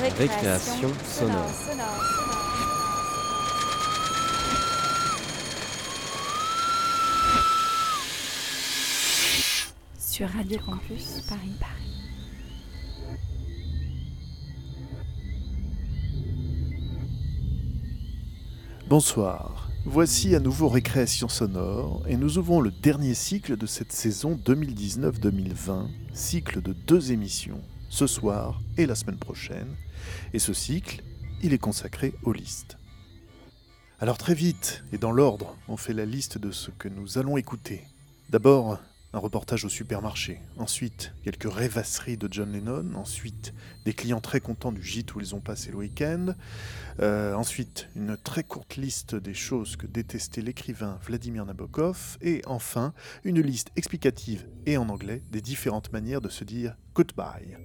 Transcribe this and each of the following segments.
Récréation sonore. Sur Radio Campus Paris. Bonsoir. Voici à nouveau Récréation sonore et nous ouvrons le dernier cycle de cette saison 2019-2020, cycle de deux émissions, ce soir et la semaine prochaine. Et ce cycle, il est consacré aux listes. Alors très vite et dans l'ordre, on fait la liste de ce que nous allons écouter. D'abord, un reportage au supermarché. Ensuite, quelques rêvasseries de John Lennon. Ensuite, des clients très contents du gîte où ils ont passé le week-end. Euh, ensuite, une très courte liste des choses que détestait l'écrivain Vladimir Nabokov. Et enfin, une liste explicative et en anglais des différentes manières de se dire goodbye.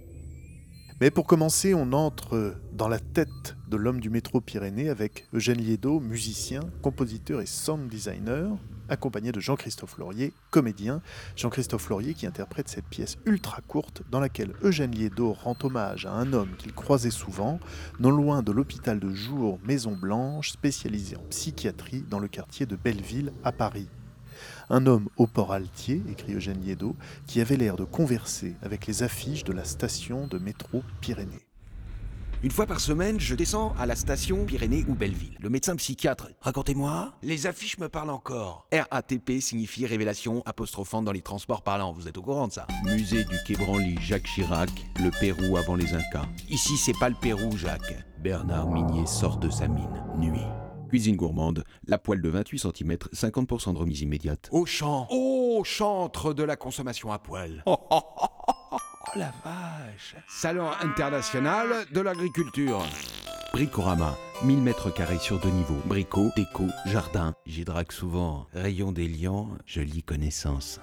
Mais pour commencer, on entre dans la tête de l'homme du métro Pyrénées avec Eugène Liedo, musicien, compositeur et sound designer, accompagné de Jean-Christophe Laurier, comédien. Jean-Christophe Laurier qui interprète cette pièce ultra courte dans laquelle Eugène Liedo rend hommage à un homme qu'il croisait souvent, non loin de l'hôpital de jour Maison Blanche, spécialisé en psychiatrie dans le quartier de Belleville à Paris. Un homme au port altier, écrit Eugène Liedo, qui avait l'air de converser avec les affiches de la station de métro Pyrénées. Une fois par semaine, je descends à la station Pyrénées ou Belleville. Le médecin psychiatre, racontez-moi, les affiches me parlent encore. RATP signifie révélation apostrophante dans les transports parlants, vous êtes au courant de ça Musée du Quai Branly, Jacques Chirac, le Pérou avant les Incas. Ici, c'est pas le Pérou, Jacques. Bernard Minier sort de sa mine, nuit. Cuisine gourmande, la poêle de 28 cm, 50% de remise immédiate. Au champ, au chantre de la consommation à poêle. Oh, oh, oh, oh, oh la vache Salon international de l'agriculture. Bricorama, 1000 mètres carrés sur deux niveaux. Bricot, déco, jardin. J'y drague souvent. Rayon des lions, je lis connaissance.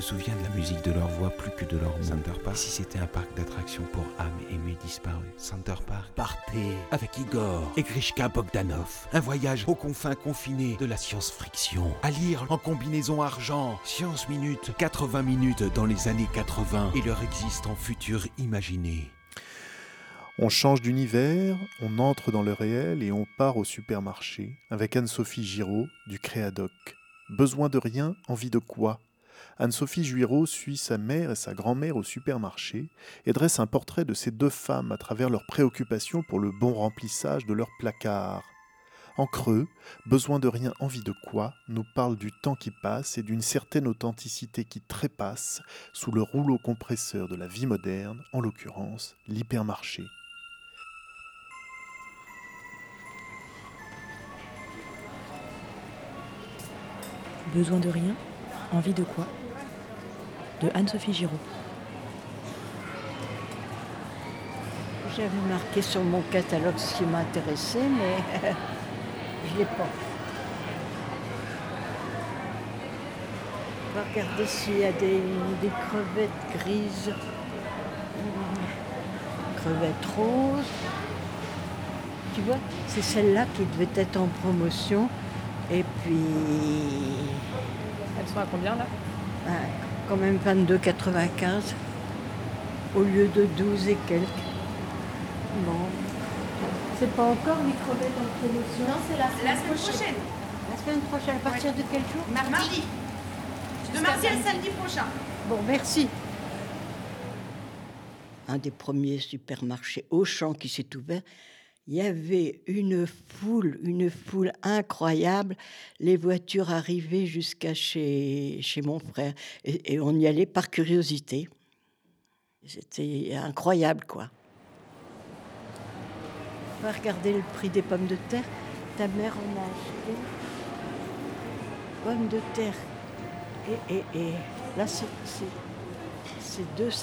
Je me souviens de la musique de leur voix plus que de leur mots. Center Park. Si c'était un parc d'attractions pour âmes aimées disparues. Center Park. Partez avec Igor et Grishka Bogdanov. Un voyage aux confins confinés de la science-friction. À lire en combinaison argent. Science Minute. 80 minutes dans les années 80 et leur existant futur imaginé. On change d'univers, on entre dans le réel et on part au supermarché avec Anne-Sophie Giraud du Créadoc. Besoin de rien, envie de quoi? Anne-Sophie Juiraud suit sa mère et sa grand-mère au supermarché et dresse un portrait de ces deux femmes à travers leurs préoccupations pour le bon remplissage de leurs placards. En creux, besoin de rien, envie de quoi, nous parle du temps qui passe et d'une certaine authenticité qui trépasse sous le rouleau compresseur de la vie moderne, en l'occurrence l'hypermarché. Besoin de rien Envie de quoi? De Anne-Sophie Giraud. J'avais marqué sur mon catalogue ce qui m'intéressait, mais je ne l'ai pas. On va regarder s'il y a des, des crevettes grises, crevettes roses. Tu vois, c'est celle-là qui devait être en promotion. Et puis, Elles sont à combien là? Quand même 22,95 au lieu de 12 et quelques. Bon. C'est pas encore les crevettes en promotion Non, c'est la, la semaine prochaine. La semaine prochaine, à partir de quel jour? Mardi. De mardi à samedi prochain. Bon, merci. Un des premiers supermarchés Auchan qui s'est ouvert, il y avait une foule, une foule incroyable. Les voitures arrivaient jusqu'à chez, chez mon frère et, on y allait par curiosité. C'était incroyable, quoi. On va regarder le prix des pommes de terre. Ta mère en a acheté. Pommes de terre. Et, et, et là, c'est 2,59.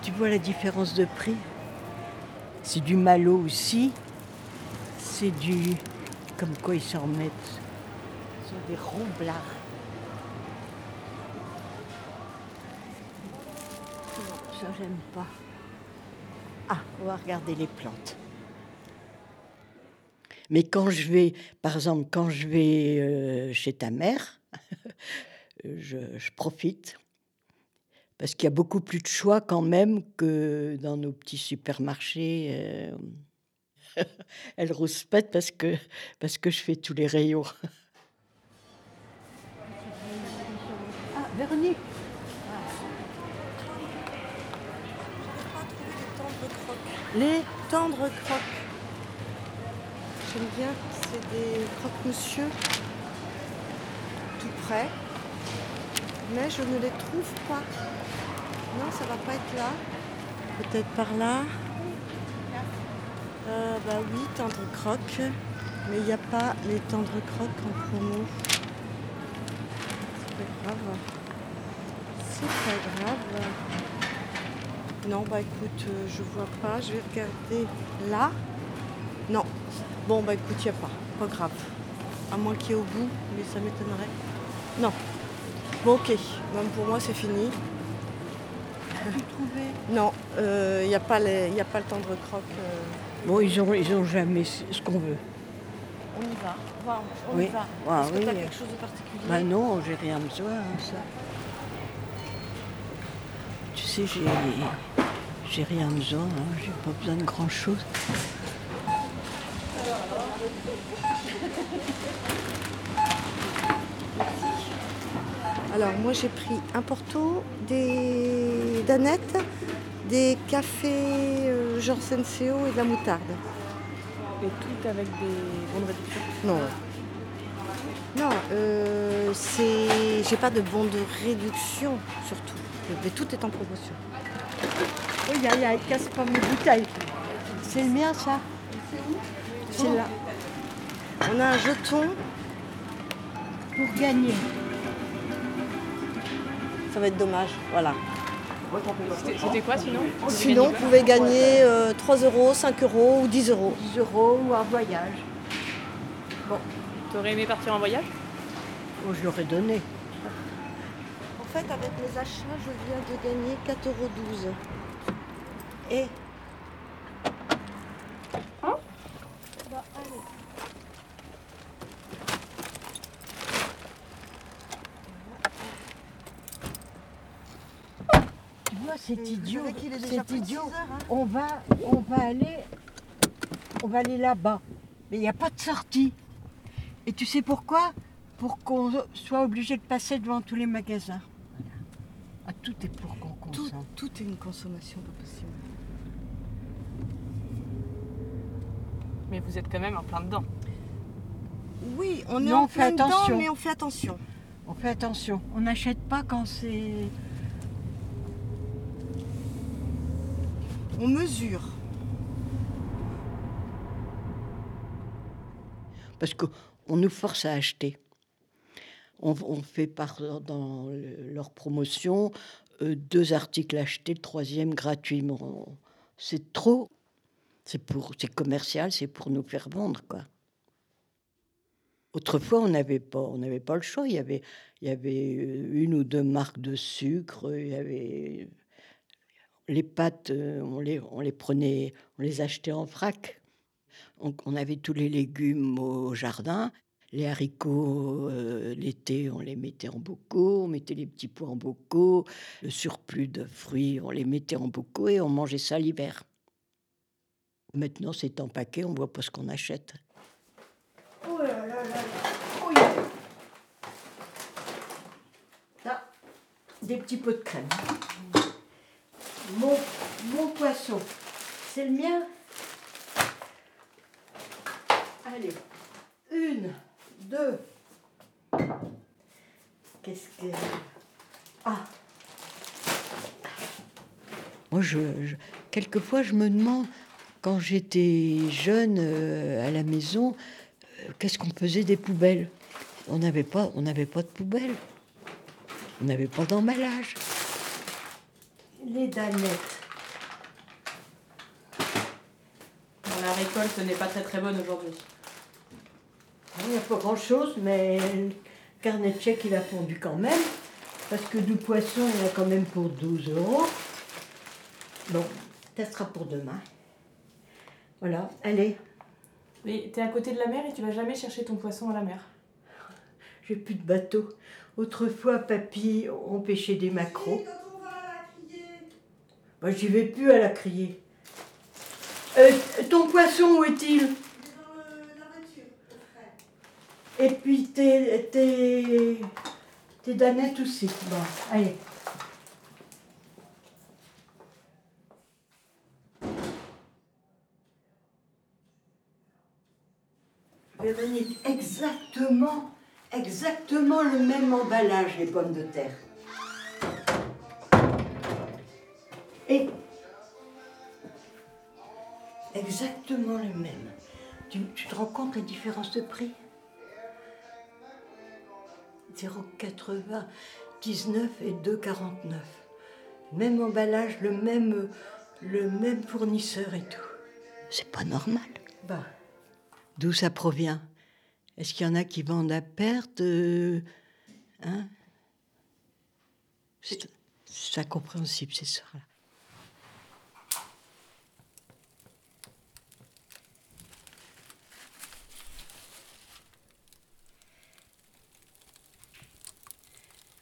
Tu vois la différence de prix? C'est du malo aussi. C'est du. Comme quoi ils s'en remettent. Ce sont des romblards. Non, ça, j'aime pas. Ah, on va regarder les plantes. Mais quand je vais, par exemple, quand je vais euh, chez ta mère, je, je profite Parce qu'il y a beaucoup plus de choix quand même que dans nos petits supermarchés. euh. Elle rouspète parce que, parce que je fais tous les rayons. Ah, Véronique Les tendres croques. J'aime bien, c'est des croque-monsieur tout près. Mais je ne les trouve pas. Non, ça va pas être là. Peut-être par là. Euh, bah oui, tendre croque. Mais il n'y a pas les tendres croques en promo. C'est pas grave. C'est pas grave. Non, bah écoute, euh, je vois pas. Je vais regarder là. Non. Bon, bah écoute, il n'y a pas. Pas grave. À moins qu'il y ait au bout, mais ça m'étonnerait. Non. Bon, ok. Même pour moi, c'est fini. Non, il n'y a, pas les- y a pas le tendre croque. euh. Bon, ils ont, ils ont jamais ce qu'on veut. On y va. Va, on Oui. y va. Ah, Est-ce que tu as quelque chose de particulier Bah non, j'ai rien besoin, hein, ça. Tu sais, j'ai, j'ai rien besoin, hein, j'ai pas besoin de grand Alors, moi, j'ai pris un porto, des danettes, des cafés euh, genre Senseo et de la moutarde. Et tout avec des bons de réduction. Non. Non, euh, c'est. J'ai pas de bon de réduction, surtout. Mais tout est en promotion. Oui, il y a, casse pas mes bouteilles. C'est le mien, ça C'est là. On a un jeton. Pour gagner. Ça va être dommage. Voilà. C'était quoi sinon? Sinon, vous pouvez gagner euh, 3 euros, 5 euros ou 10 euros. 10 euros ou un voyage. T'aurais aimé partir en voyage? Oh, je l'aurais donné. En fait, avec mes achats, je viens de gagner 4,12 euros. Et Tu vois, c'est idiot. C'est idiot. heures, hein. On va, on va aller, on va aller là-bas. Mais il n'y a pas de sortie. Et tu sais pourquoi? Pour qu'on soit obligé de passer devant tous les magasins. Voilà. Ah, tout est pour qu'on consomme. tout est une consommation pas possible. Mais vous êtes quand même en plein dedans. Oui, on est Non, en on fait plein dedans, attention. mais on fait attention. On fait attention. On n'achète pas quand c'est. On mesure. Parce qu'on nous force à acheter. On, fait par dans le- leur promotion euh, deux articles achetés, le troisième gratuitement. C'est trop. C'est pour, c'est commercial, c'est pour nous faire vendre, quoi. Autrefois, on n'avait pas, on pas le choix. Il y avait, il y avait euh, une ou deux marques de sucre. Il y avait les pâtes, euh, on les, on les prenait, on les achetait en vrac. On, avait tous les légumes au jardin. Les haricots, euh, l'été, on les mettait en bocaux, on mettait les petits pois en bocaux. Le surplus de fruits, on les mettait en bocaux et on mangeait ça l'hiver. Maintenant, c'est en paquet, on voit pas ce qu'on achète. Oh là là là là. Oh, des petits pots de crème. Mon, poisson, c'est le mien. Allez, une, deux. Qu'est-ce que. Ah! Moi, je, quelquefois, je me demande, quand j'étais jeune euh, à la maison, euh, qu'est-ce qu'on faisait des poubelles? On n'avait pas, on n'avait pas de poubelle. On n'avait pas d'emballage. Les danettes. Bon, la récolte n'est pas très très bonne aujourd'hui. Il n'y a pas grand-chose, mais le carnet de chèques, il a fondu quand même. Parce que du poisson, il y en a quand même pour 12 euros. Bon, ça sera pour demain. Voilà, allez, Mais t'es à côté de la mer et tu vas jamais chercher ton poisson à la mer. j'ai plus de bateau. Autrefois, papy, on pêchait des maquereaux. Quand on va à la Bah, j'y vais plus à la crier. Euh, ton poisson, où est-il? Et puis tes, tes, tes danettes aussi. Bon, allez. Véronique, exactement, exactement le même emballage, les pommes de terre. Et exactement le même. Tu, tu te rends compte la différence de prix? 0,80, 19 et 2,49. Même emballage, le même, le même fournisseur et tout. C'est pas normal. Bah, d'où ça provient? Est-ce qu'il y en a qui vendent à perte euh, Hein? C'est c'est incompréhensible, ces soirs-là.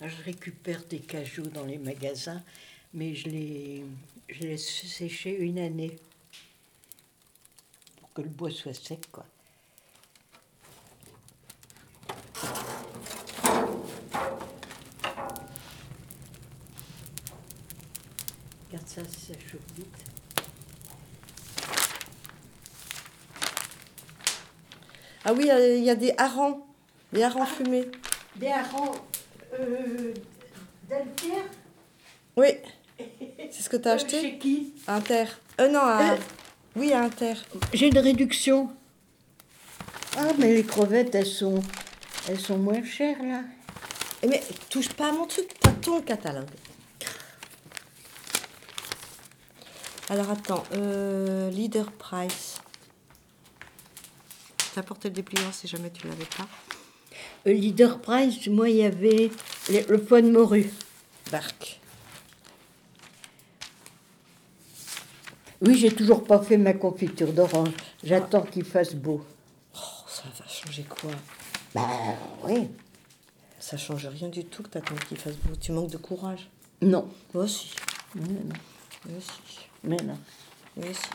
Je récupère des cajous dans les magasins, mais je les, je les laisse sécher une année pour que le bois soit sec, quoi. Regarde ça, ça chauffe vite. Ah oui, euh, il y a des harengs. Des harengs fumés. Des harengs euh, d'Altière Oui. C'est ce que tu as Euh, acheté Chez qui? À Inter. Euh, non, à... Euh. Oui, à Inter. J'ai une réduction. Ah, mais les crevettes, elles sont, elles sont moins chères, là. Eh, Mais touche pas à mon truc, à ton catalogue. Alors attends, euh, Leader Price. T'as apporté le dépliant si jamais tu l'avais pas. Euh, Leader Price, moi, il y avait le foie de morue. Bark. Oui, j'ai toujours pas fait ma confiture d'orange. J'attends qu'il fasse beau. Oh, ça va changer quoi? Bah, oui. Ça change rien du tout que t'attends qu'il fasse beau. Tu manques de courage. Non. Moi aussi. Mais non. Moi aussi. Mais non. Moi aussi.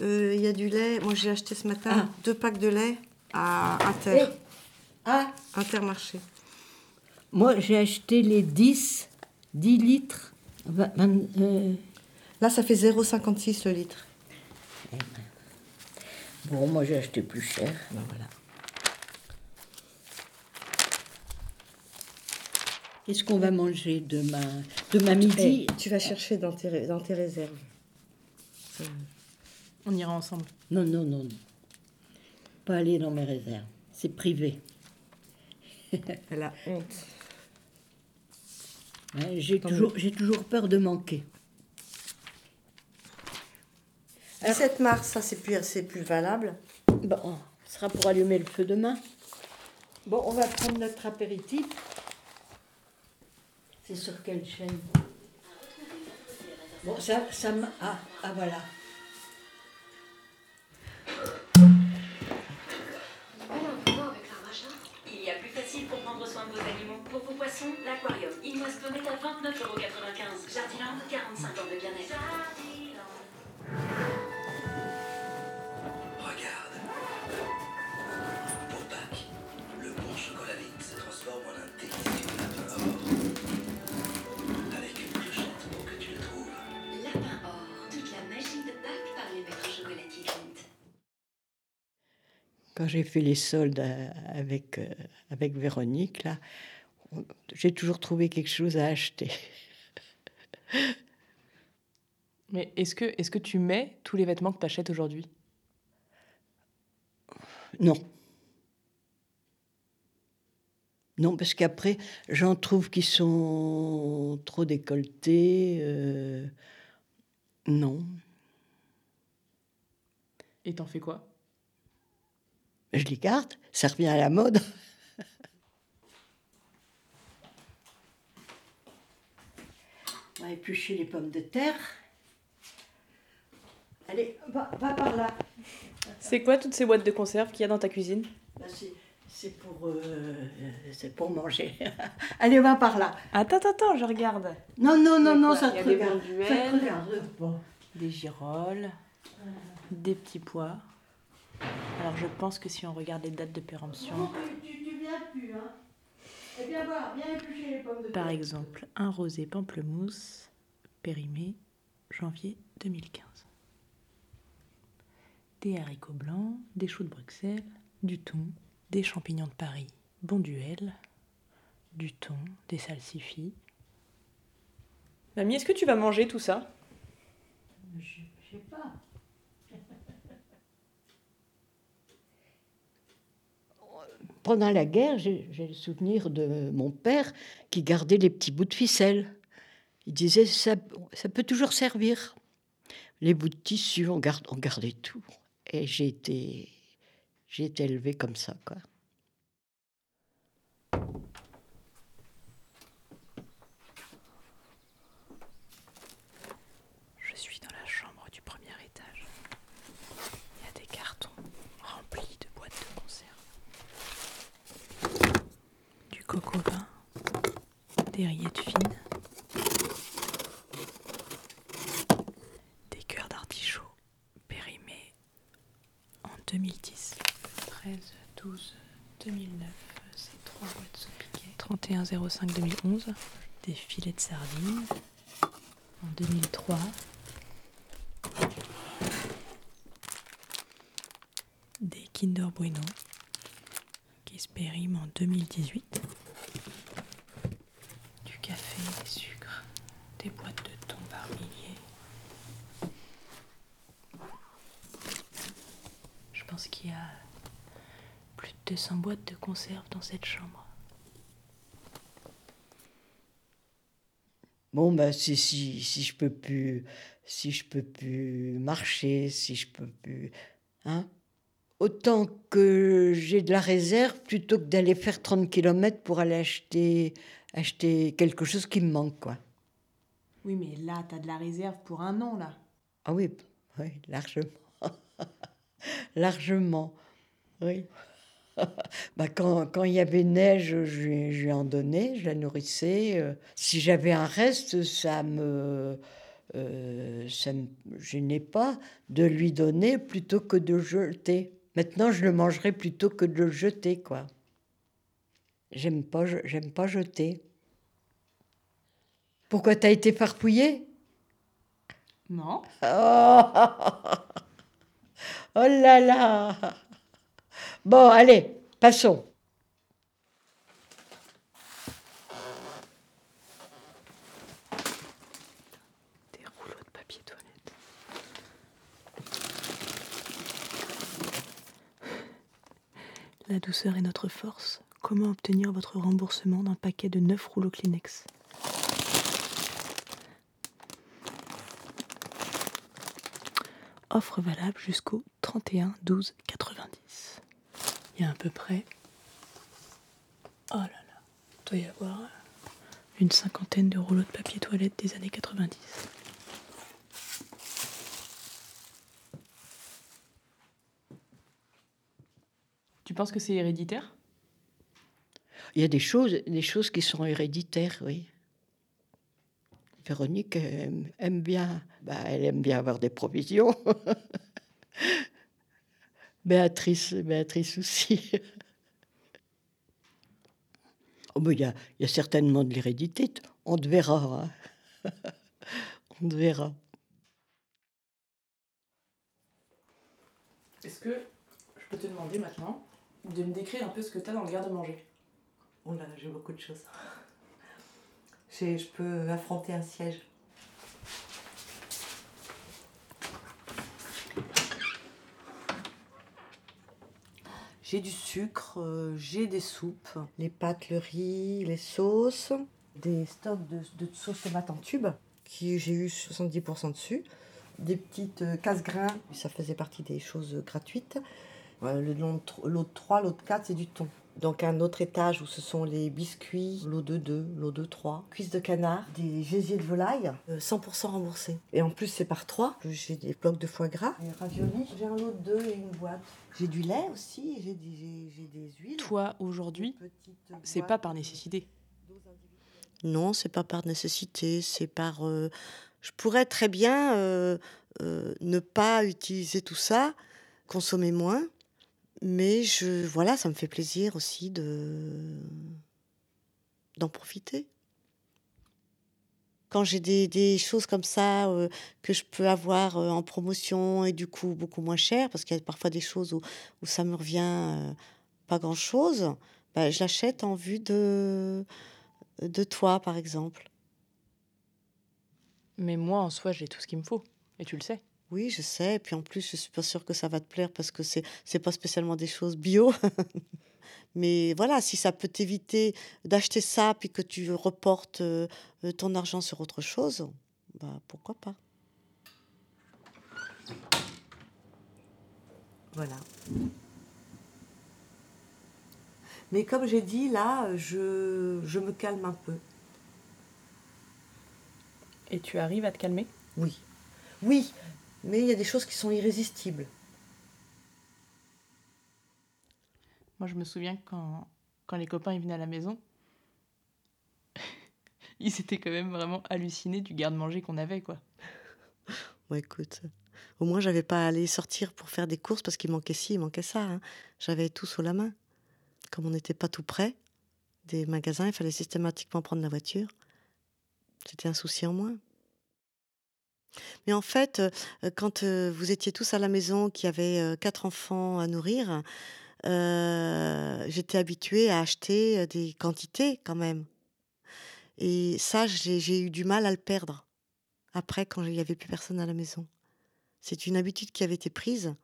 Il y a du lait. Moi, j'ai acheté ce matin Ah. deux packs de lait à Inter. Eh, Ah, Intermarché. moi, j'ai acheté les 10, 10 litres. Euh, Là, ça fait 0,56 le litre. Bon, moi, j'ai acheté plus cher. Ben voilà. Qu'est-ce qu'on va manger demain? Demain midi Eh, tu vas chercher dans tes, dans tes réserves. On ira ensemble. Non, non, non, non. Pas aller dans mes réserves. C'est privé. Elle a honte. J'ai toujours, j'ai toujours peur de manquer. 17 mars, ça c'est plus, c'est plus valable. Bon, ce sera pour allumer le feu demain. Bon, on va prendre notre apéritif. C'est sur quelle chaîne? Bon, ça, ça m'a... Ah, ah, voilà. Pour prendre soin de vos animaux. Pour vos poissons, l'aquarium. Inwaston est à 29,95€. Jardiland, 45 ans de bien-être. Quand j'ai fait les soldes euh, avec, euh, avec Véronique, là, j'ai toujours trouvé quelque chose à acheter. Mais est-ce que, est que tu mets tous les vêtements que tu achètes aujourd'hui? Non. Non, parce qu'après, j'en trouve qui sont trop décolletés. euh, Non. Et t'en fais quoi? Je les garde, ça revient à la mode. On va éplucher les pommes de terre. Allez, va, va par là. C'est quoi toutes ces boîtes de conserve qu'il y a dans ta cuisine? Là, c'est- C'est pour, euh, c'est pour manger. Allez, va par là. Attends, attends, attends, je regarde. Non, non, non, non, ça Il y te a des regarde. bonduelles. Ça te regarde. Bon. Des girolles, des petits pois. Alors je pense que si on regarde les dates de péremption, Tu, tu viens plus, hein Eh bien, voir, viens éplucher les pommes de par exemple, un rosé pamplemousse périmé janvier 2015. Des haricots blancs, des choux de Bruxelles, du thon, des champignons de Paris, bonduelle, du thon, des salsifis. Mamie, est-ce que tu vas manger tout ça? Je je sais pas. Pendant la guerre, j'ai le souvenir de mon père qui gardait les petits bouts de ficelle. Il disait ça, ça peut toujours servir. Les bouts de tissu, on, garde, on gardait tout. Et j'ai été, j'ai été élevée comme ça, quoi. Je suis dans la chambre du premier étage. Il y a des cartons remplis de boîtes de conserve. Du coco vin, des rillettes fines, des cœurs d'artichaut périmés en 2010. 13, 12, 2009, c'est 3 boîtes saupiquées. 31 05 2011, des filets de sardines en 2003. Des Kinder Bueno qui se périment en 2018. Du café, des sucres, des boîtes de thon par milliers. Je pense qu'il y a plus de 200 boîtes de conserve dans cette chambre. Bon, ben, si, si, si je peux plus, si je peux plus marcher, si je peux plus, hein, autant que j'ai de la réserve plutôt que d'aller faire 30 km pour aller acheter, acheter quelque chose qui me manque, quoi. Oui, mais là, t'as de la réserve pour un an, là. Ah oui, oui, largement. largement, oui. bah quand, quand il y avait neige, je, lui- en donnais, je la nourrissais. euh. Si j'avais un reste, ça me, euh, ça me gênait pas de lui donner plutôt que de jeter. Maintenant, je le mangerai plutôt que de le jeter, quoi. J'aime pas, j'aime pas jeter. Pourquoi t'as été farfouillé? Non. Oh, oh là là Bon, allez, passons. Des rouleaux de papier toilette. La douceur est notre force. Comment obtenir votre remboursement d'un paquet de 9 rouleaux Kleenex? Offre valable jusqu'au 31 12 90. Il y a à peu près. Oh là là, il doit y avoir une cinquantaine de rouleaux de papier toilette des années 90. Tu penses que c'est héréditaire? Il y a des choses, des choses qui sont héréditaires, oui. Véronique aime, aime bien, bah, elle aime bien avoir des provisions. Béatrice, Béatrice aussi. oh, mais il y a, il y a certainement de l'hérédité. On te verra. hein. On te verra. Est-ce que je peux te demander maintenant de me décrire un peu ce que t'as dans le garde-manger? Oh là, j'ai beaucoup de choses. Je peux affronter un siège. J'ai du sucre, euh, j'ai des soupes, les pâtes, le riz, les sauces, des stocks de, de sauce tomate en tube, qui j'ai eu 70% dessus, des petites euh, casse-grains, ça faisait partie des choses gratuites. Le- L'autre 3, l'autre 4, c'est du thon. Donc un autre étage où ce sont les biscuits, l'eau de 2, l'eau de 3, cuisses de canard, des gésiers de volaille, euh, 100% remboursés. Et en plus c'est par 3. J'ai des blocs de foie gras, des raviolis, j'ai un lot de 2 et une boîte. J'ai du lait aussi, j'ai des, huiles. Toi, aujourd'hui, c'est pas par nécessité. Non, c'est pas par nécessité, c'est par. euh, je pourrais très bien euh, euh, ne pas utiliser tout ça, consommer moins, mais je voilà, ça me fait plaisir aussi de d'en profiter. Quand j'ai des, des choses comme ça euh, que je peux avoir euh, en promotion et du coup beaucoup moins cher, parce qu'il y a parfois des choses où, où ça me revient euh, pas grand-chose, bah, je l'achète en vue de, de toi, par exemple. Mais moi, en soi, j'ai tout ce qu'il me faut. Et tu le sais. Oui, je sais. Et puis en plus, je suis pas sûre que ça va te plaire parce que c'est c'est pas spécialement des choses bio. Mais voilà, si ça peut t'éviter d'acheter ça puis que tu reportes euh, euh, ton argent sur autre chose, bah pourquoi pas. Voilà. Mais comme j'ai dit, là, je, je me calme un peu. Et tu arrives à te calmer? Oui. Oui, mais il y a des choses qui sont irrésistibles. Moi, je me souviens quand, quand les copains ils venaient à la maison, ils étaient quand même vraiment hallucinés du garde-manger qu'on avait, quoi. Bon, écoute, au moins, j'avais pas à aller sortir pour faire des courses parce qu'il manquait ci, il manquait ça. hein. J'avais tout sous la main. Comme on n'était pas tout près des magasins, il fallait systématiquement prendre la voiture. C'était un souci en moins. Mais en fait, euh, quand euh, vous étiez tous à la maison, qu'il y avait euh, quatre enfants à nourrir, j'étais habituée à acheter des quantités quand même. Et ça, j'ai j'ai eu du mal à le perdre après quand il n'y avait plus personne à la maison. C'est une habitude qui avait été prise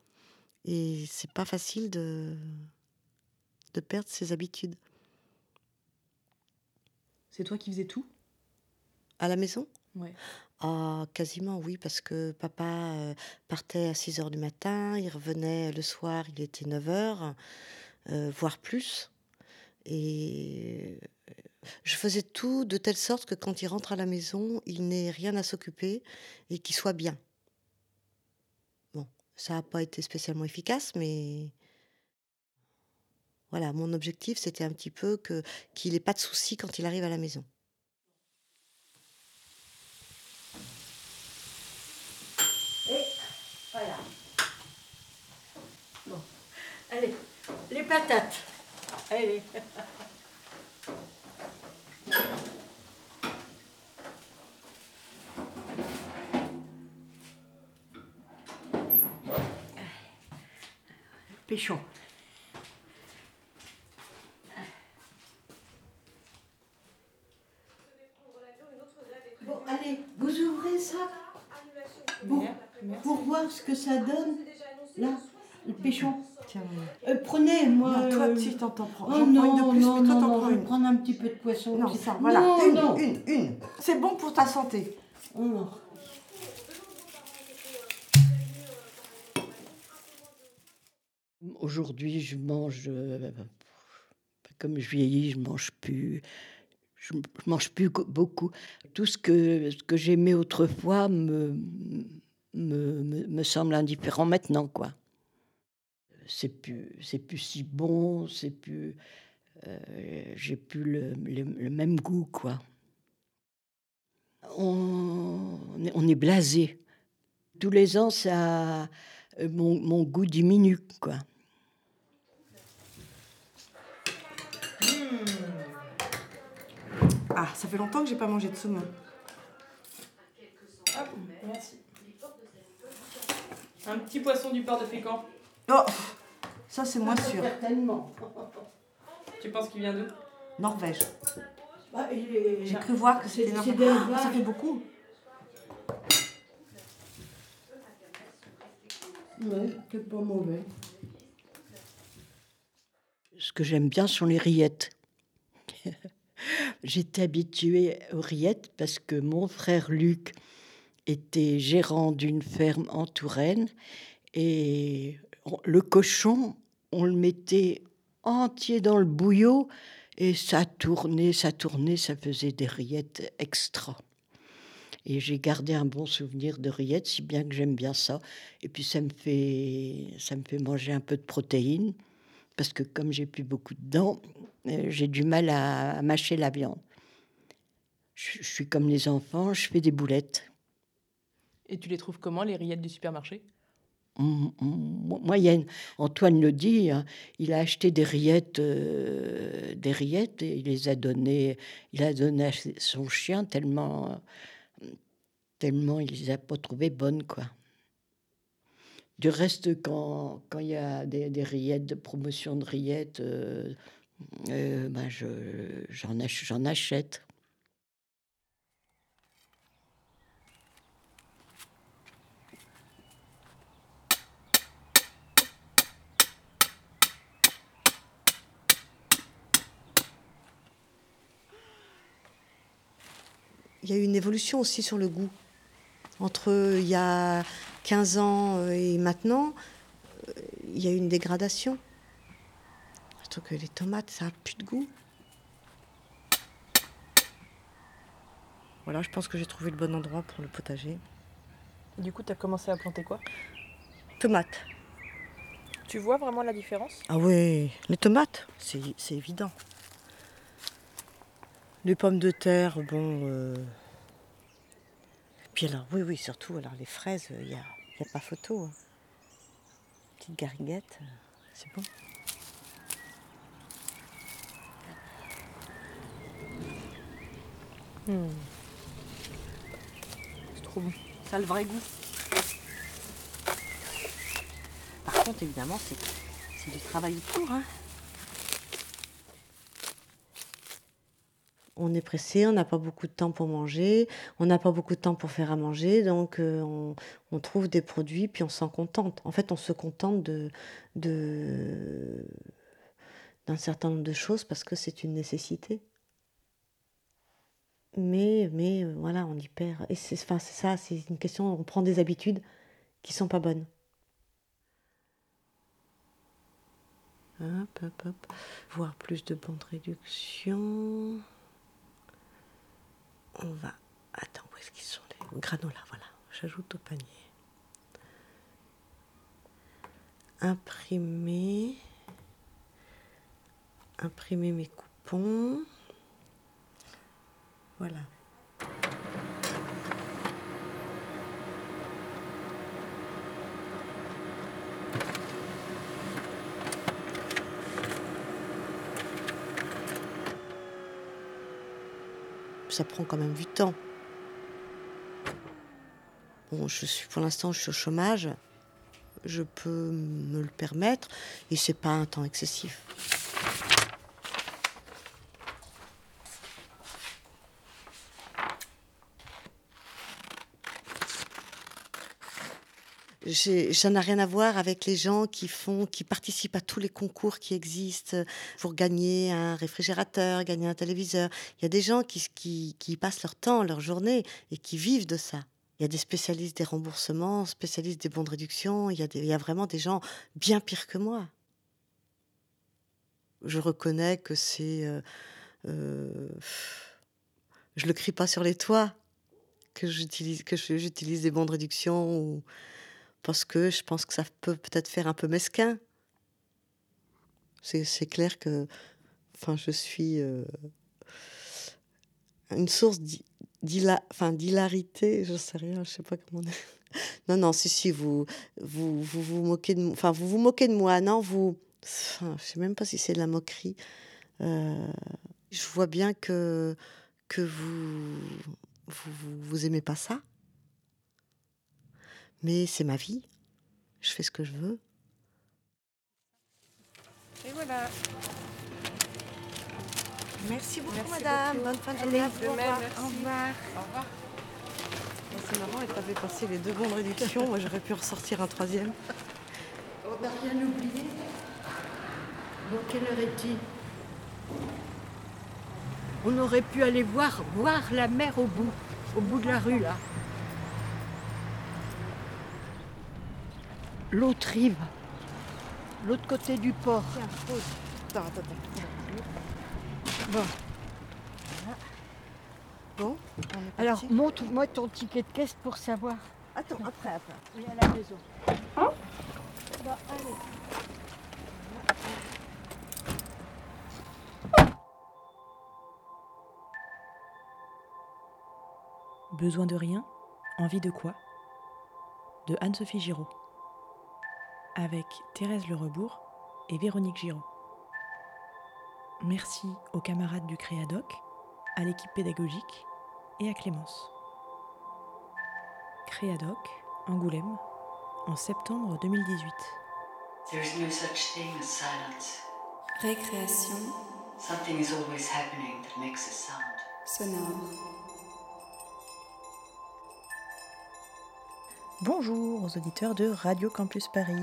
et c'est pas facile de, de perdre ses habitudes. C'est toi qui faisais tout? À la maison? Ouais. Ah, quasiment oui, parce que papa partait à 6 heures du matin, il revenait le soir, il était 9 heures, voire plus. Et je faisais tout de telle sorte que quand il rentre à la maison, il n'ait rien à s'occuper et qu'il soit bien. Bon, ça n'a pas été spécialement efficace, mais voilà, mon objectif, c'était un petit peu qu'il n'ait pas de soucis quand il arrive à la maison. Et voilà. Bon, allez, les patates. Allez. Péchon. Bon, allez, vous ouvrez ça pour, pour voir ce que ça donne. Là, le péchon. Tiens, Euh, prenez, moi. Non, toi, euh, si, t'en prends. Oh prends une de non, plus, non, mais toi, non, t'en non, prends je vais une. prendre un petit peu de poisson. Non, c'est- ça, voilà, Non, une, non. une, une. C'est bon pour ta santé. Oh. Aujourd'hui, je mange. euh, comme je vieillis, je mange plus. Je mange plus co- beaucoup. Tout ce que, ce que j'aimais autrefois me, me, me, me semble indifférent maintenant, quoi. C'est plus, c'est plus si bon, c'est plus. euh, j'ai plus le, le- le même goût, quoi. On, on est- on est blasé. Tous les ans, ça, euh, mon, mon goût diminue, quoi. Ah, ça fait longtemps que j'ai pas mangé de saumon. Hop, merci. Un petit poisson du port de Fécamp. Oh, ça c'est moins sûr. Certainement. Tu penses qu'il vient d'où? Norvège. Bah, est- J'ai cru voir que c'était Norvège. Ah, ça fait beaucoup. Ouais, c'est pas mauvais. Ce que j'aime bien sont les rillettes. J'étais habituée aux rillettes parce que mon frère Luc était gérant d'une ferme en Touraine et le cochon, on le mettait entier dans le bouillot et ça tournait, ça tournait, ça faisait des rillettes extra. Et j'ai gardé un bon souvenir de rillettes, si bien que j'aime bien ça. Et puis ça me fait, ça me fait manger un peu de protéines, parce que comme j'ai plus beaucoup de dents, euh, j'ai du mal à, mâcher la viande. Je, je suis comme les enfants, je fais des boulettes. Et tu les trouves comment, les rillettes du supermarché? Moyenne. Antoine le dit, hein, il a acheté des rillettes, euh, des rillettes et il les a données, il a donné à son chien tellement, tellement il les a pas trouvées bonnes quoi. Du reste, quand il y a des, des rillettes, de promotion de rillettes, euh, euh, ben j'en achète. Il y a eu une évolution aussi sur le goût. Entre euh, il y a 15 ans euh, et maintenant, euh, il y a eu une dégradation. Je trouve que les tomates, ça n'a plus de goût. Voilà, je pense que j'ai trouvé le bon endroit pour le potager. Du coup, tu as commencé à planter quoi? Tomates. Tu vois vraiment la différence? Ah oui, les tomates, c'est évident. Les pommes de terre, bon. euh, Puis alors, oui, oui, surtout, alors les fraises, il n'y a, a pas photo. hein. Petite gariguette, c'est bon. Hmm. C'est trop bon. Ça a le vrai goût. Par contre, évidemment, c'est du travail autour. Hein. On est pressé, on n'a pas beaucoup de temps pour manger, on n'a pas beaucoup de temps pour faire à manger, donc euh, on, trouve des produits, puis on s'en contente. En fait, on se contente de de- d'un certain nombre de choses parce que c'est une nécessité. Mais, mais euh, voilà, on y perd. Et c'est enfin, c'est ça, c'est une question, on prend des habitudes qui sont pas bonnes. Hop, hop, hop. Voir plus de bandes de réduction. On va. Attends, où est-ce qu'ils sont les granola Voilà, j'ajoute au panier. Imprimer. Imprimer mes coupons. Voilà. Ça prend quand même du temps. Bon, je suis pour l'instant, je suis au chômage. Je peux me le permettre et c'est pas un temps excessif. Ça n'a rien à voir avec les gens qui font, qui participent à tous les concours qui existent pour gagner un réfrigérateur, gagner un téléviseur. Il y a des gens qui, passent leur temps, leur journée et qui vivent de ça. Il y a des spécialistes des remboursements, spécialistes des bons de réduction. Il y a, vraiment des gens bien pires que moi. Je reconnais que c'est. euh, euh, je le crie pas sur les toits que j'utilise des bons de réduction ou parce que je pense que ça peut peut-être faire un peu mesquin. C'est clair que enfin je suis euh, une source d'hilarité, je sais rien, je sais pas comment dire. Non non, si si vous vous vous, vous moquez de enfin vous vous moquez de moi, non vous enfin, je sais même pas si c'est de la moquerie. Euh, je vois bien que que vous vous, vous, vous aimez pas ça. Mais c'est ma vie. Je fais ce que je veux. Et voilà. Merci beaucoup, Merci madame. beaucoup. Bonne fin de journée. à vous. de Au revoir. Au revoir. Au revoir. C'est marrant, elle t'avait passé les deux bons de réduction. Moi, j'aurais pu ressortir un troisième. On n'a rien oublié. Bon, quelle heure est-il? On aurait pu aller voir, voir la mer au bout, au bout de la rue, là. L'autre rive, l'autre côté du port. attends, attends, attends. Bon. Voilà. Bon, Alors, montre-moi ton ticket de caisse pour savoir. Attends, après, après. Oui, à la maison. Hein Bah, allez. Besoin de rien, envie de quoi? De Anne-Sophie Giraud. Avec Thérèse Le Rebourg et Véronique Giraud. Merci aux camarades du Créadoc, à l'équipe pédagogique et à Clémence. Créadoc, Angoulême, en septembre 2018. There's no such thing as silence. Récréation Something is always happening that makes a sound. sonore. Bonjour aux auditeurs de Radio Campus Paris.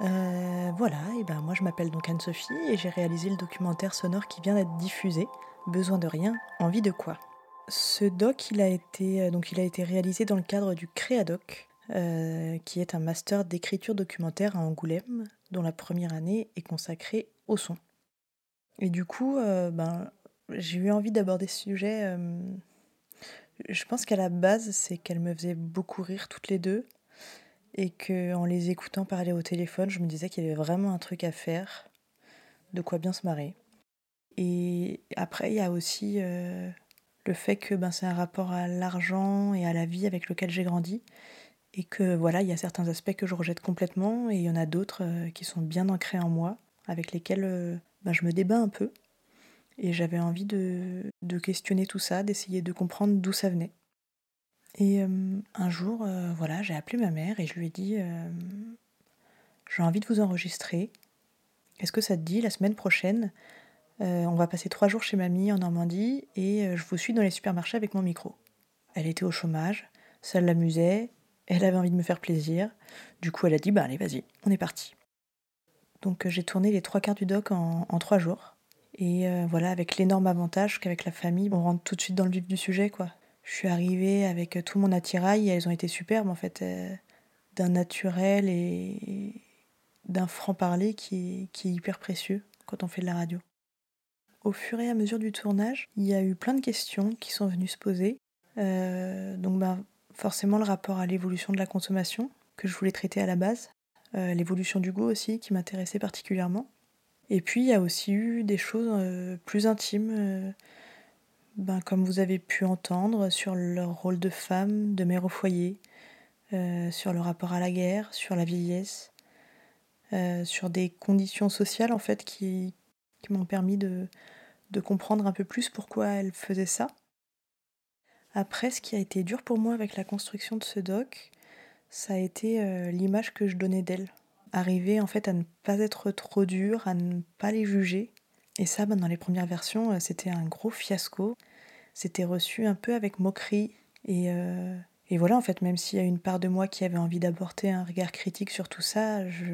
Euh, voilà, et ben moi je m'appelle donc Anne-Sophie et j'ai réalisé le documentaire sonore qui vient d'être diffusé. Besoin de rien, envie de quoi. Ce doc, il a été euh, réalisé dans le cadre du Créadoc, euh, qui est un master d'écriture documentaire à Angoulême, dont la première année est consacrée au son. Et du coup, ben j'ai eu envie d'aborder ce sujet. Je pense qu'à la base, c'est qu'elles me faisaient beaucoup rire toutes les deux et que les écoutant parler au téléphone, je me disais qu'il y avait vraiment un truc à faire, de quoi bien se marrer. Et après, il y a aussi euh, le fait que ben, c'est un rapport à l'argent et à la vie avec lequel j'ai grandi et que voilà, il y a certains aspects que je rejette complètement et il y en a d'autres euh, qui sont bien ancrés en moi, avec lesquels euh, ben, je me débat un peu. Et j'avais envie de, de questionner tout ça, d'essayer de comprendre d'où ça venait. Et euh, un jour, euh, voilà, j'ai appelé ma mère et je lui ai dit euh, J'ai envie de vous enregistrer. Est-ce que ça te dit la semaine prochaine On va passer trois jours chez mamie en Normandie et je vous suis dans les supermarchés avec mon micro. Elle était au chômage, ça l'amusait, elle avait envie de me faire plaisir. Du coup, elle a dit Bah, allez, vas-y, on est parti. Donc, j'ai tourné les trois quarts du doc en, en trois jours. Et euh, voilà, avec l'énorme avantage qu'avec la famille, on rentre tout de suite dans le vif du sujet, quoi. Je suis arrivée avec euh, tout mon attirail et elles ont été superbes, en fait, euh, d'un naturel et d'un franc-parler qui est, hyper précieux quand on fait de la radio. Au fur et à mesure du tournage, il y a eu plein de questions qui sont venues se poser. Donc, ben, forcément, le rapport à l'évolution de la consommation, que je voulais traiter à la base. L'évolution du goût aussi, qui m'intéressait particulièrement. Et puis, il y a aussi eu des choses euh, plus intimes, euh, ben, comme vous avez pu entendre, sur leur rôle de femme, de mère au foyer, euh, sur le rapport à la guerre, sur la vieillesse, sur des conditions sociales, en fait, qui, m'ont permis de, comprendre un peu plus pourquoi elles faisaient ça. Après, ce qui a été dur pour moi avec la construction de ce doc, ça a été l'image que je donnais d'elles arriver en fait à ne pas être trop dur, à ne pas les juger. Et ça, ben, dans les premières versions, euh, c'était un gros fiasco. C'était reçu un peu avec moquerie. Et, euh, et voilà, en fait, même s'il y a une part de moi qui avait envie d'apporter un regard critique sur tout ça, je,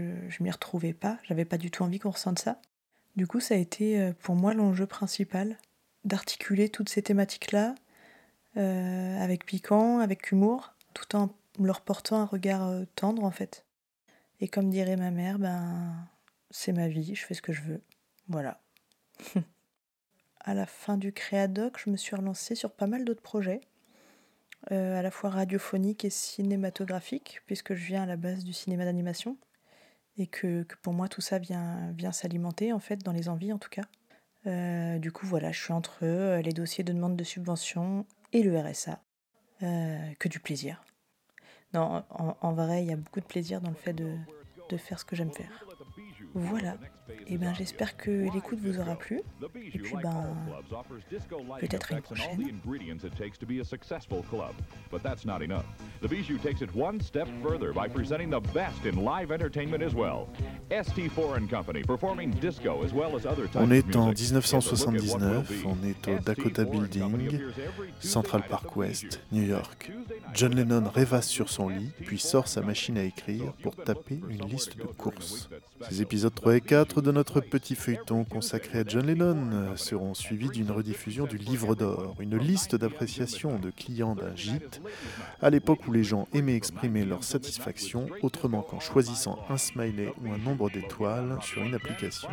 m'y retrouvais pas. J'avais pas du tout envie qu'on ressente ça. Du coup, ça a été euh, pour moi l'enjeu principal d'articuler toutes ces thématiques-là avec piquant, avec humour, tout en leur portant un regard tendre en fait. Et comme dirait ma mère, ben c'est ma vie, je fais ce que je veux. Voilà. à la fin du Créadoc, je me suis relancée sur pas mal d'autres projets, euh, à la fois radiophoniques et cinématographiques, puisque je viens à la base du cinéma d'animation, et que, pour moi tout ça vient, s'alimenter en fait, dans les envies en tout cas. Euh, du coup voilà, je suis entre euh, les dossiers de demande de subvention et le RSA. Euh, que du plaisir. Non, en, vrai, il y a beaucoup de plaisir dans le fait de, de faire ce que j'aime faire. Voilà. Et ben j'espère que l'écoute vous aura plu. Et puis ben peut-être une prochaine. But that's not enough. The Bijou takes it one step further by presenting the best in live entertainment as well. ST4 and Company performing disco as well as other types On est en music. Get to look at what will 1979, be. on est au Dakota Building, Central Park West, New York. John Lennon rêvasse sur son lit, puis sort sa machine à écrire pour taper une liste de courses. Ces épisodes 3 et 4 de notre petit feuilleton consacré à John Lennon euh, seront suivis d'une rediffusion du Livre d'Or, une liste d'appréciation de clients d'un gîte, à l'époque où les gens aimaient exprimer leur satisfaction autrement qu'en choisissant un smiley ou un nombre d'étoiles sur une application.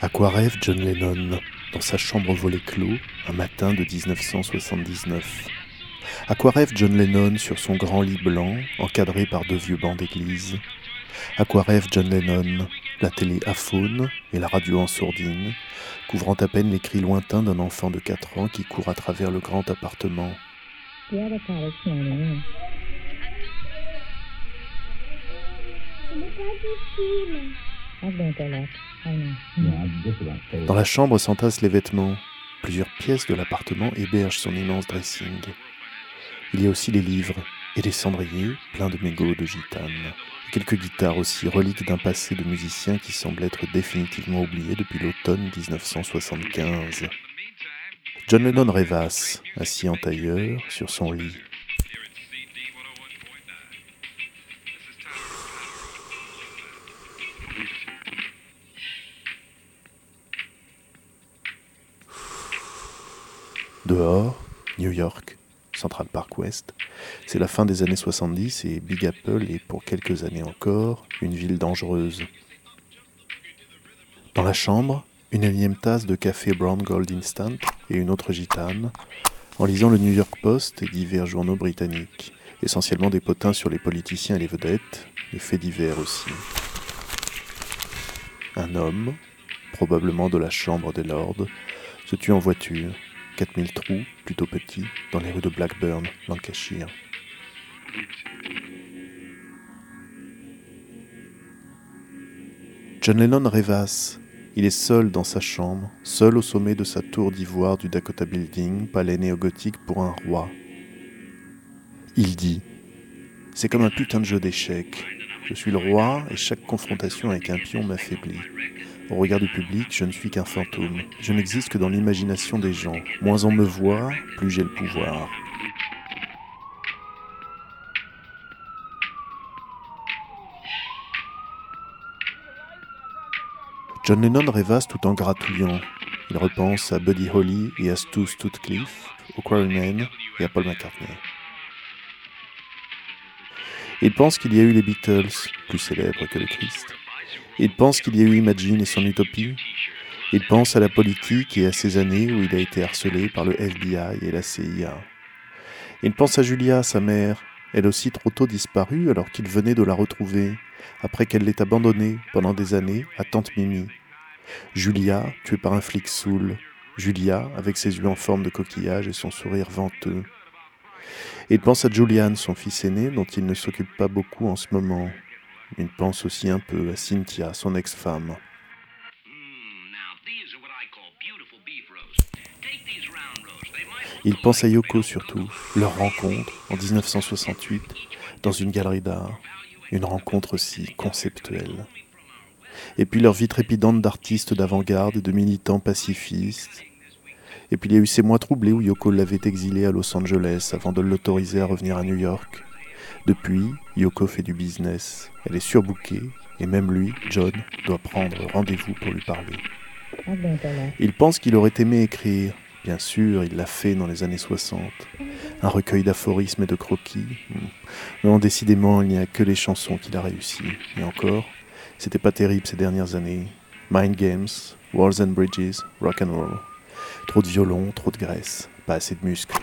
À quoi rêve John Lennon? Dans sa chambre au volet clos un matin de 1979 à quoi rêve John Lennon sur son grand lit blanc encadré par deux vieux bancs d'église? À quoi rêve John Lennon? La télé aphone et la radio en sourdine, couvrant à peine les cris lointains d'un enfant de 4 ans qui court à travers le grand appartement. Dans la chambre s'entassent les vêtements. Plusieurs pièces de l'appartement hébergent son immense dressing. Il y a aussi les livres et les cendriers pleins de mégots de gitane. Et quelques guitares aussi, reliques d'un passé de musicien qui semble être définitivement oublié depuis l'automne 1975. John Lennon rêvasse, assis en tailleur, sur son lit. Dehors, New York, Central Park West, c'est la fin des années 70 et Big Apple est pour quelques années encore une ville dangereuse. Dans la chambre, une énième tasse de café Brown Gold Instant et une autre gitane, en lisant le New York Post et divers journaux britanniques, essentiellement des potins sur les politiciens et les vedettes, les faits divers aussi. Un homme, probablement de la Chambre des Lords, se tue en voiture 4000 trous, plutôt petits, dans les rues de Blackburn, Lancashire. John Lennon rêvasse. Il est seul dans sa chambre, seul au sommet de sa tour d'ivoire du Dakota Building, palais néo-gothique pour un roi. Il dit C'est comme un putain de jeu d'échecs. Je suis le roi et chaque confrontation avec un pion m'affaiblit. Au regard du public, je ne suis qu'un fantôme. Je n'existe que dans l'imagination des gens. Moins on me voit, plus j'ai le pouvoir. John Lennon rêvasse tout en gratouillant. Il repense à Buddy Holly et à Stu Stutcliffe, au Quarrymen et à Paul McCartney. Il pense qu'il y a eu les Beatles, plus célèbres que le Christ. Il pense qu'il y a eu Imagine et son utopie. Il pense à la politique et à ces années où il a été harcelé par le FBI et la CIA. Il pense à Julia, sa mère, elle aussi trop tôt disparue alors qu'il venait de la retrouver, après qu'elle l'ait abandonnée pendant des années à Tante Mimi. Julia, tuée par un flic saoul. Julia, avec ses yeux en forme de coquillage et son sourire venteux. Il pense à Julian, son fils aîné, dont il ne s'occupe pas beaucoup en ce moment. Il pense aussi un peu à Cynthia, son ex-femme. Il pense à Yoko surtout, leur rencontre en 1968 dans une galerie d'art, une rencontre aussi conceptuelle. Et puis leur vie trépidante d'artistes d'avant-garde et de militants pacifistes. Et puis il y a eu ces mois troublés où Yoko l'avait exilé à Los Angeles avant de l'autoriser à revenir à New York. Depuis, Yoko fait du business. Elle est surbookée et même lui, John, doit prendre rendez-vous pour lui parler. Il pense qu'il aurait aimé écrire. Bien sûr, il l'a fait dans les années 60. Un recueil d'aphorismes et de croquis. Non, décidément, il n'y a que les chansons qu'il a réussi. Et encore, c'était pas terrible ces dernières années. Mind Games, Walls and Bridges, Rock and Roll. Trop de violon, trop de graisse, pas assez de muscles.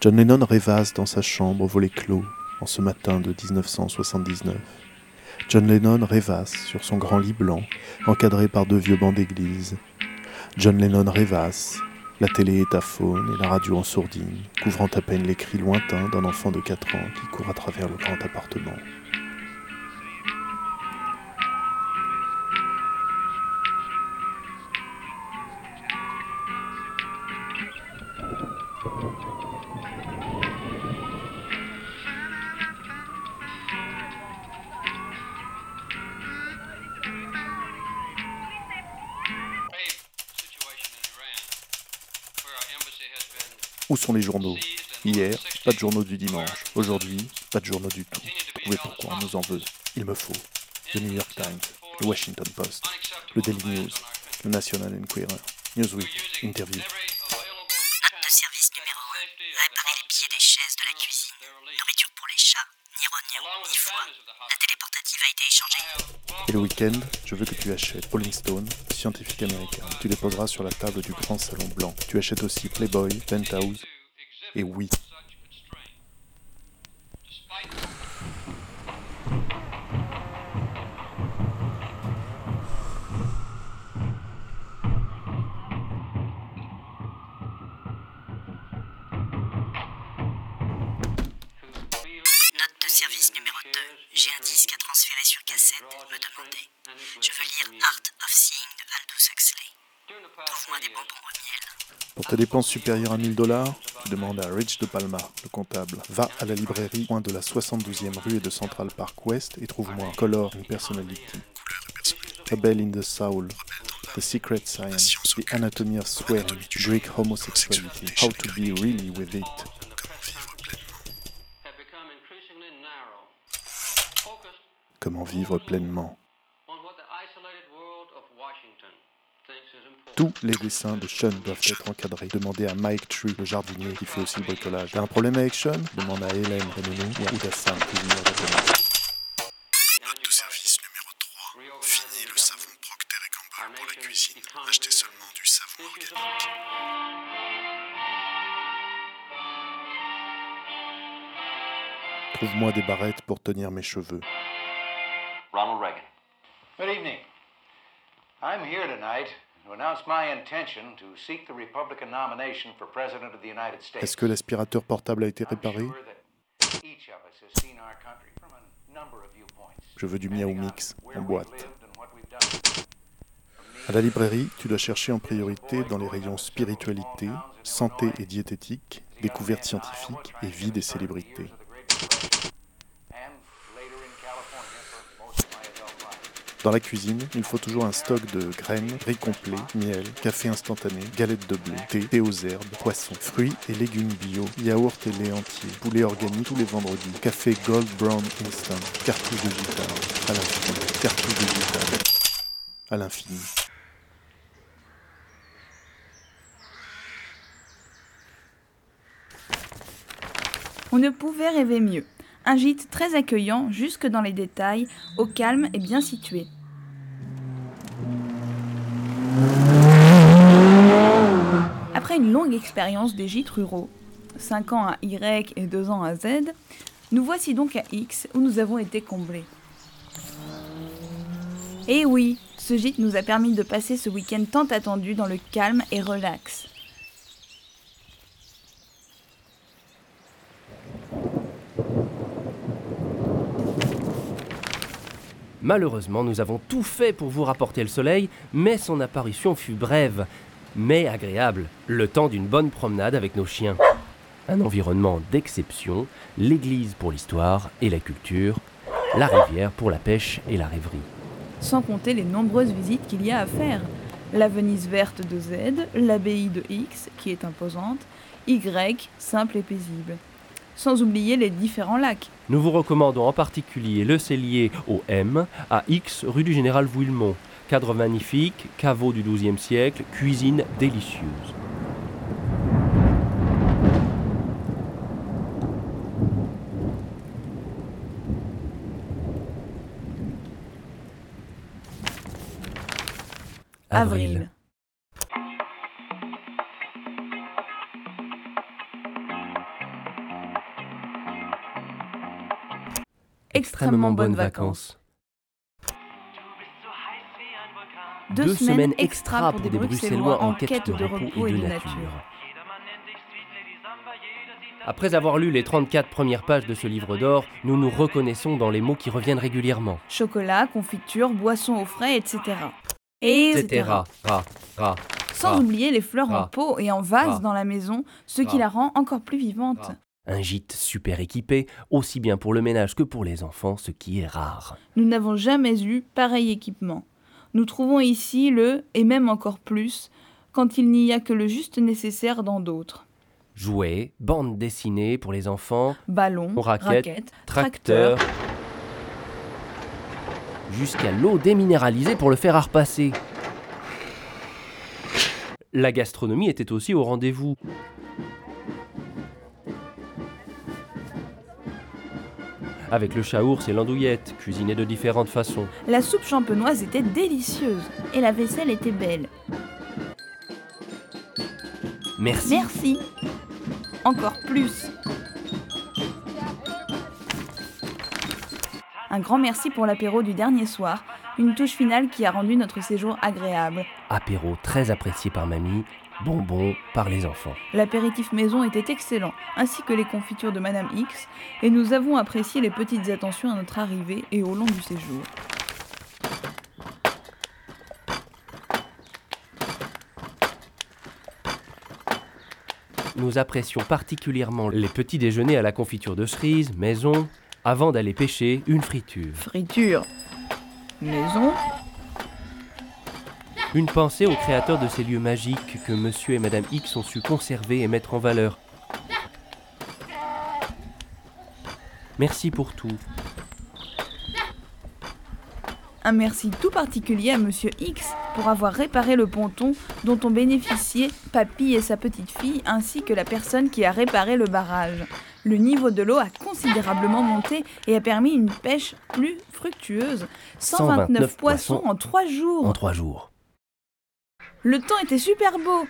John Lennon rêvasse dans sa chambre au volet clos en ce matin de 1979. John Lennon rêvasse sur son grand lit blanc, encadré par deux vieux bancs d'église. John Lennon rêvasse. La télé est à faune et la radio en sourdine, couvrant à peine les cris lointains d'un enfant de 4 ans qui court à travers le grand appartement. Où sont les journaux Hier, pas de journaux du dimanche. Aujourd'hui, pas de journaux du tout. Trouvez pourquoi on nous en veut. Il me faut. The New York Times. le Washington Post, le Daily News, le National Enquirer, Newsweek, Interview. Note de service numéro 1. Réparer les pieds des chaises de la cuisine. Nourriture pour les chats, ni rognons, ni foie. La téléportative a été échangée. Le week-end, je veux que tu achètes Rolling Stone, scientifique américain. Tu les poseras sur la table du grand salon blanc. Tu achètes aussi Playboy, Penthouse et oui. Dépenses supérieures à 1000 dollars, tu demandes à Rich de Palma, le comptable. Va à la librairie coin de la 72e rue et de Central Park West et trouve-moi Color and Personality, Rebel in the Soul, The Secret Science, The Anatomy of Swearing, Greek Homosexuality, How to Be Really With It. Comment vivre pleinement. Tous les dessins de Sean doivent être encadrés. Demandez à Mike Tree, le jardinier qui fait aussi le bricolage. T'as un problème avec Sean? Demande à Hélène Renénou ou à Oudassin, cuisinière japonaise. Note de service numéro 3. Fini le savon Procter Gamble pour la cuisine. Achetez seulement du savon organique. Trouve-moi des barrettes pour tenir mes cheveux. Ronald Reagan. Good evening. I'm here tonight to announce my intention to seek the Republican nomination for President of the United States. Est-ce que l'aspirateur portable a été réparé? Je veux du Miao Mix en boîte. À la librairie, tu dois chercher en priorité dans les rayons spiritualité, santé et diététique, découvertes scientifiques et vie des célébrités. Dans la cuisine, il faut toujours un stock de graines, riz complet, miel, café instantané, galettes de blé, thé, thé aux herbes, poissons, fruits et légumes bio, yaourt et lait entier, poulet organique tous les vendredis, café Gold Brown Instant, cartouche de guitare, à l'infini, cartouche de guitare, à l'infini. On ne pouvait rêver mieux. Un gîte très accueillant, jusque dans les détails, au calme et bien situé. Après une longue expérience des gîtes ruraux, 5 ans à Y et 2 ans à Z, nous voici donc à X où nous avons été comblés. Et oui, ce gîte nous a permis de passer ce week-end tant attendu dans le calme et relax. Malheureusement, nous avons tout fait pour vous rapporter le soleil, mais son apparition fut brève, mais agréable, le temps d'une bonne promenade avec nos chiens. Un environnement d'exception, l'église pour l'histoire et la culture, la rivière pour la pêche et la rêverie. sans compter les nombreuses visites qu'il y a à faire. La Venise verte de Z, l'abbaye de X, qui est imposante, Y, simple et paisible. Sans oublier les différents lacs. Nous vous recommandons en particulier le cellier au M, à X rue du Général Vouillemont. Cadre magnifique, caveau du XIIe siècle, cuisine délicieuse. Avril. Extrêmement bonnes vacances. Deux, semaines extra pour des Bruxellois en quête de repos et de nature. Après avoir lu les 34 premières pages de ce livre d'or, nous nous reconnaissons dans les mots qui reviennent régulièrement. Chocolat, confiture, boissons au frais, etc. Et Etc. Ra, ra, Sans ra. oublier les fleurs en pot et en vase dans la maison, ce qui la rend encore plus vivante. Un gîte super équipé, aussi bien pour le ménage que pour les enfants, ce qui est rare. Nous n'avons jamais eu pareil équipement. Nous trouvons ici le, et même encore plus, quand il n'y a que le juste nécessaire dans d'autres. Jouets, bandes dessinées pour les enfants, Ballons, raquettes, raquettes, tracteurs. tracteurs. jusqu'à l'eau déminéralisée pour le fer à repasser. La gastronomie était aussi au rendez-vous. Avec le chaours et l'andouillette, cuisinés de différentes façons. La soupe champenoise était délicieuse et la vaisselle était belle. Merci. Merci. Encore plus. Un grand merci pour l'apéro du dernier soir, une touche finale qui a rendu notre séjour agréable. Apéro très apprécié par mamie, bonbons par les enfants. L'apéritif maison était excellent, ainsi que les confitures de Madame X, et nous avons apprécié les petites attentions à notre arrivée et au long du séjour. Nous apprécions particulièrement les petits déjeuners à la confiture de cerise, maison, avant d'aller pêcher une friture. Friture. Maison. Une pensée aux créateurs de ces lieux magiques que monsieur et madame X ont su conserver et mettre en valeur. Merci pour tout. Un merci tout particulier à Monsieur X pour avoir réparé le ponton dont ont bénéficié Papy et sa petite fille ainsi que la personne qui a réparé le barrage. Le niveau de l'eau a considérablement monté et a permis une pêche plus fructueuse. 129, 129 poissons poissons en trois jours. En trois jours. Le temps était super beau.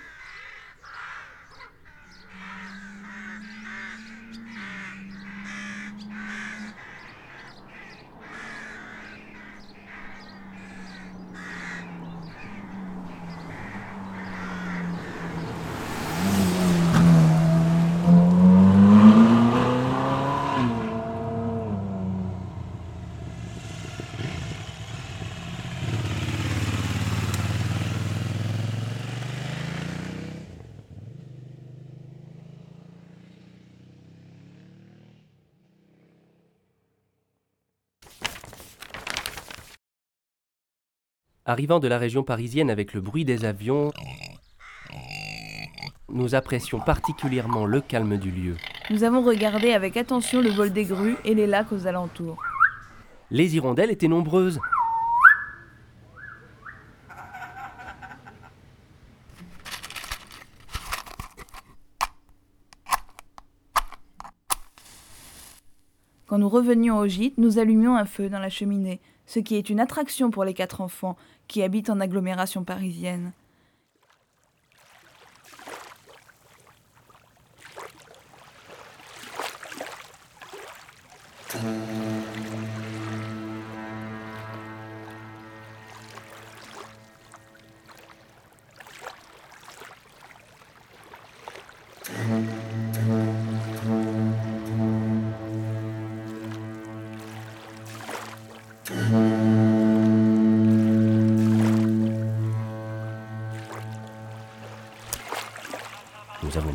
Arrivant de la région parisienne avec le bruit des avions, nous apprécions particulièrement le calme du lieu. Nous avons regardé avec attention le vol des grues et les lacs aux alentours. Les hirondelles étaient nombreuses. Quand nous revenions au gîte, nous allumions un feu dans la cheminée, ce qui est une attraction pour les quatre enfants qui habitent en agglomération parisienne.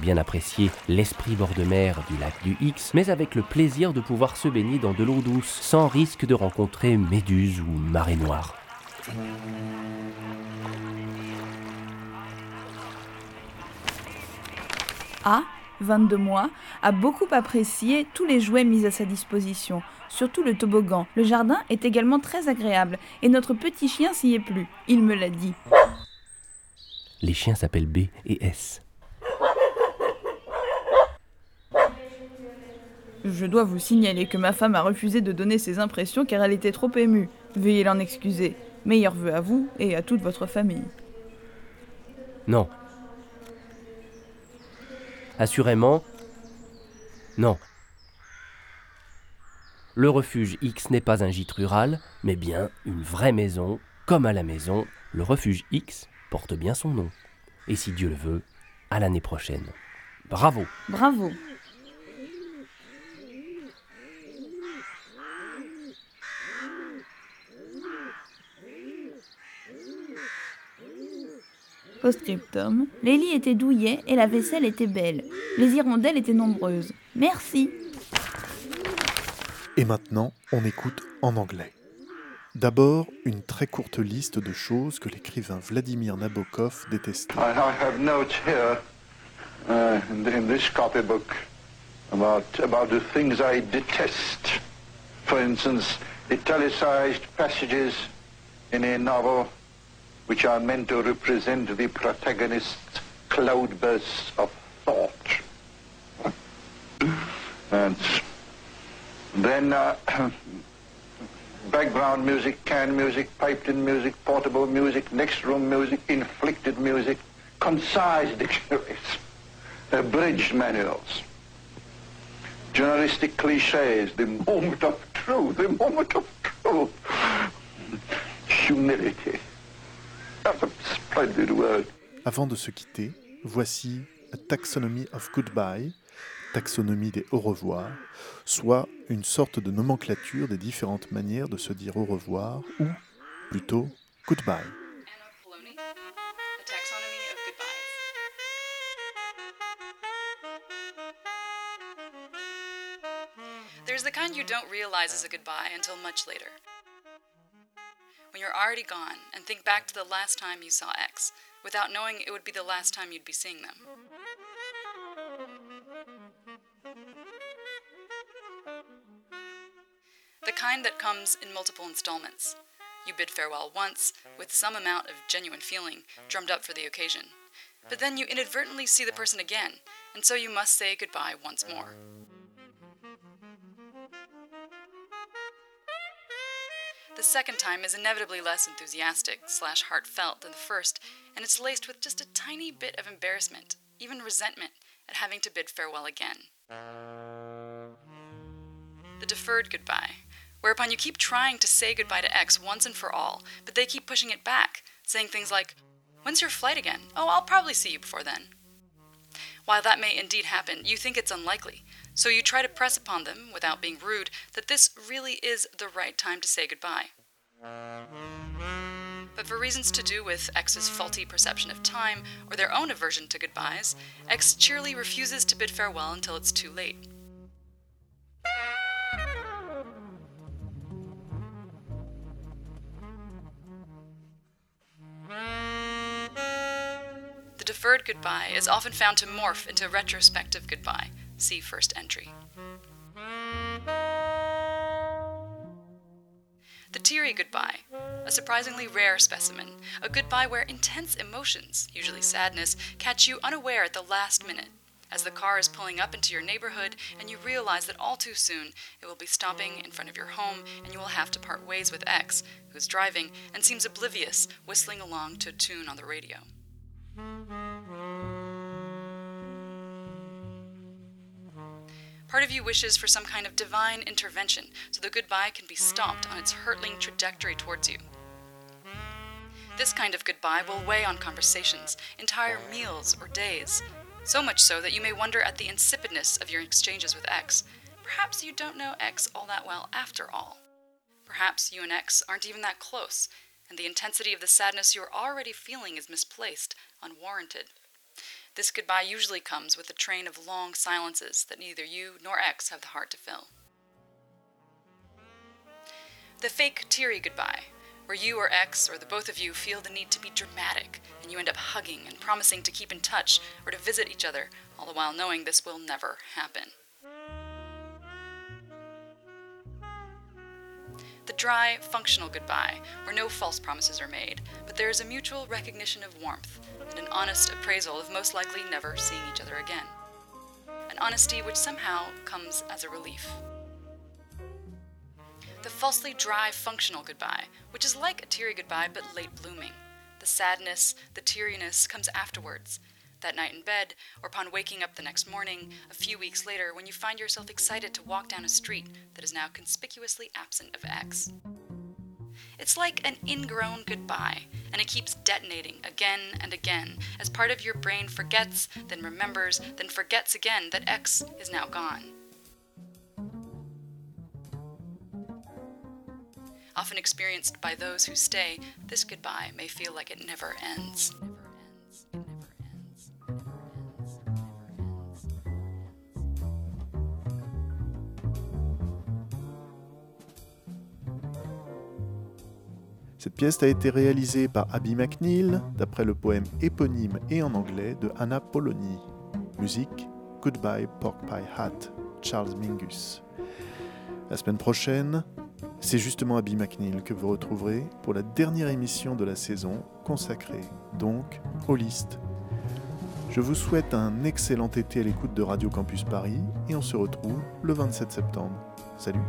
Bien apprécié l'esprit bord de mer du lac du X, mais avec le plaisir de pouvoir se baigner dans de l'eau douce sans risque de rencontrer méduses ou marée noire. A, 22 mois, a beaucoup apprécié tous les jouets mis à sa disposition, surtout le toboggan. Le jardin est également très agréable et notre petit chien s'y est plu, il me l'a dit. Les chiens s'appellent B et S. Je dois vous signaler que ma femme a refusé de donner ses impressions car elle était trop émue. Veuillez l'en excuser. Meilleurs vœux à vous et à toute votre famille. Non. Assurément, non. Le refuge X n'est pas un gîte rural, mais bien une vraie maison. Comme à la maison, le refuge X porte bien son nom. Et si Dieu le veut, à l'année prochaine. Bravo Bravo. Postscriptum. Les lits étaient douillets et la vaisselle était belle. Les hirondelles étaient nombreuses. Merci. Et maintenant, on écoute en anglais. D'abord, une très courte liste de choses que l'écrivain Vladimir Nabokov détestait. I have notes here uh, in, in this copybook about about the things I detest. For instance, italicized passages in a novel which are meant to represent the protagonist's cloudbursts of thought. and then uh, background music, canned music, piped-in music, portable music, next room music, inflicted music, concise dictionaries, abridged manuals, journalistic cliches, the moment of truth, the moment of truth, humility. Avant de se quitter, voici A Taxonomy of Goodbye, taxonomie des au revoir, soit une sorte de nomenclature des différentes manières de se dire au revoir ou plutôt goodbye. There's the kind you don't realize is a goodbye until much later. When you're already gone and think back to the last time you saw X, without knowing it would be the last time you'd be seeing them. The kind that comes in multiple installments. You bid farewell once, with some amount of genuine feeling drummed up for the occasion. But then you inadvertently see the person again, and so you must say goodbye once more. The second time is inevitably less enthusiastic slash heartfelt than the first, and it's laced with just a tiny bit of embarrassment, even resentment, at having to bid farewell again. The deferred goodbye, whereupon you keep trying to say goodbye to X once and for all, but they keep pushing it back, saying things like, When's your flight again? Oh, I'll probably see you before then. While that may indeed happen, you think it's unlikely, so you try to press upon them, without being rude, that this really is the right time to say goodbye. But for reasons to do with X's faulty perception of time or their own aversion to goodbyes, X cheerily refuses to bid farewell until it's too late. The deferred goodbye is often found to morph into a retrospective goodbye. See first entry. The teary goodbye, a surprisingly rare specimen, a goodbye where intense emotions, usually sadness, catch you unaware at the last minute, as the car is pulling up into your neighborhood and you realize that all too soon it will be stopping in front of your home and you will have to part ways with X, who's driving and seems oblivious, whistling along to a tune on the radio. Part of you wishes for some kind of divine intervention so the goodbye can be stopped on its hurtling trajectory towards you. This kind of goodbye will weigh on conversations, entire meals, or days. So much so that you may wonder at the insipidness of your exchanges with X. Perhaps you don't know X all that well after all. Perhaps you and X aren't even that close, and the intensity of the sadness you're already feeling is misplaced, unwarranted. This goodbye usually comes with a train of long silences that neither you nor X have the heart to fill. The fake teary goodbye, where you or X or the both of you feel the need to be dramatic and you end up hugging and promising to keep in touch or to visit each other, all the while knowing this will never happen. The dry, functional goodbye, where no false promises are made, but there is a mutual recognition of warmth and an honest appraisal of most likely never seeing each other again. An honesty which somehow comes as a relief. The falsely dry, functional goodbye, which is like a teary goodbye but late blooming. The sadness, the teariness comes afterwards, that night in bed, or upon waking up the next morning, a few weeks later, when you find yourself excited to walk down a street that is now conspicuously absent of X. It's like an ingrown goodbye, and it keeps detonating again and again as part of your brain forgets, then remembers, then forgets again that X is now gone. Often experienced by those who stay, this goodbye may feel like it never ends. Cette pièce a été réalisée par Abby McNeil, d'après le poème éponyme et en anglais de Anna Poloni. Musique Goodbye Pork Pie Hat, Charles Mingus. La semaine prochaine, C'est justement Abby McNeil que vous retrouverez pour la dernière émission de la saison consacrée donc aux listes. Je vous souhaite un excellent été à l'écoute de Radio Campus Paris et on se retrouve le 27 septembre. Salut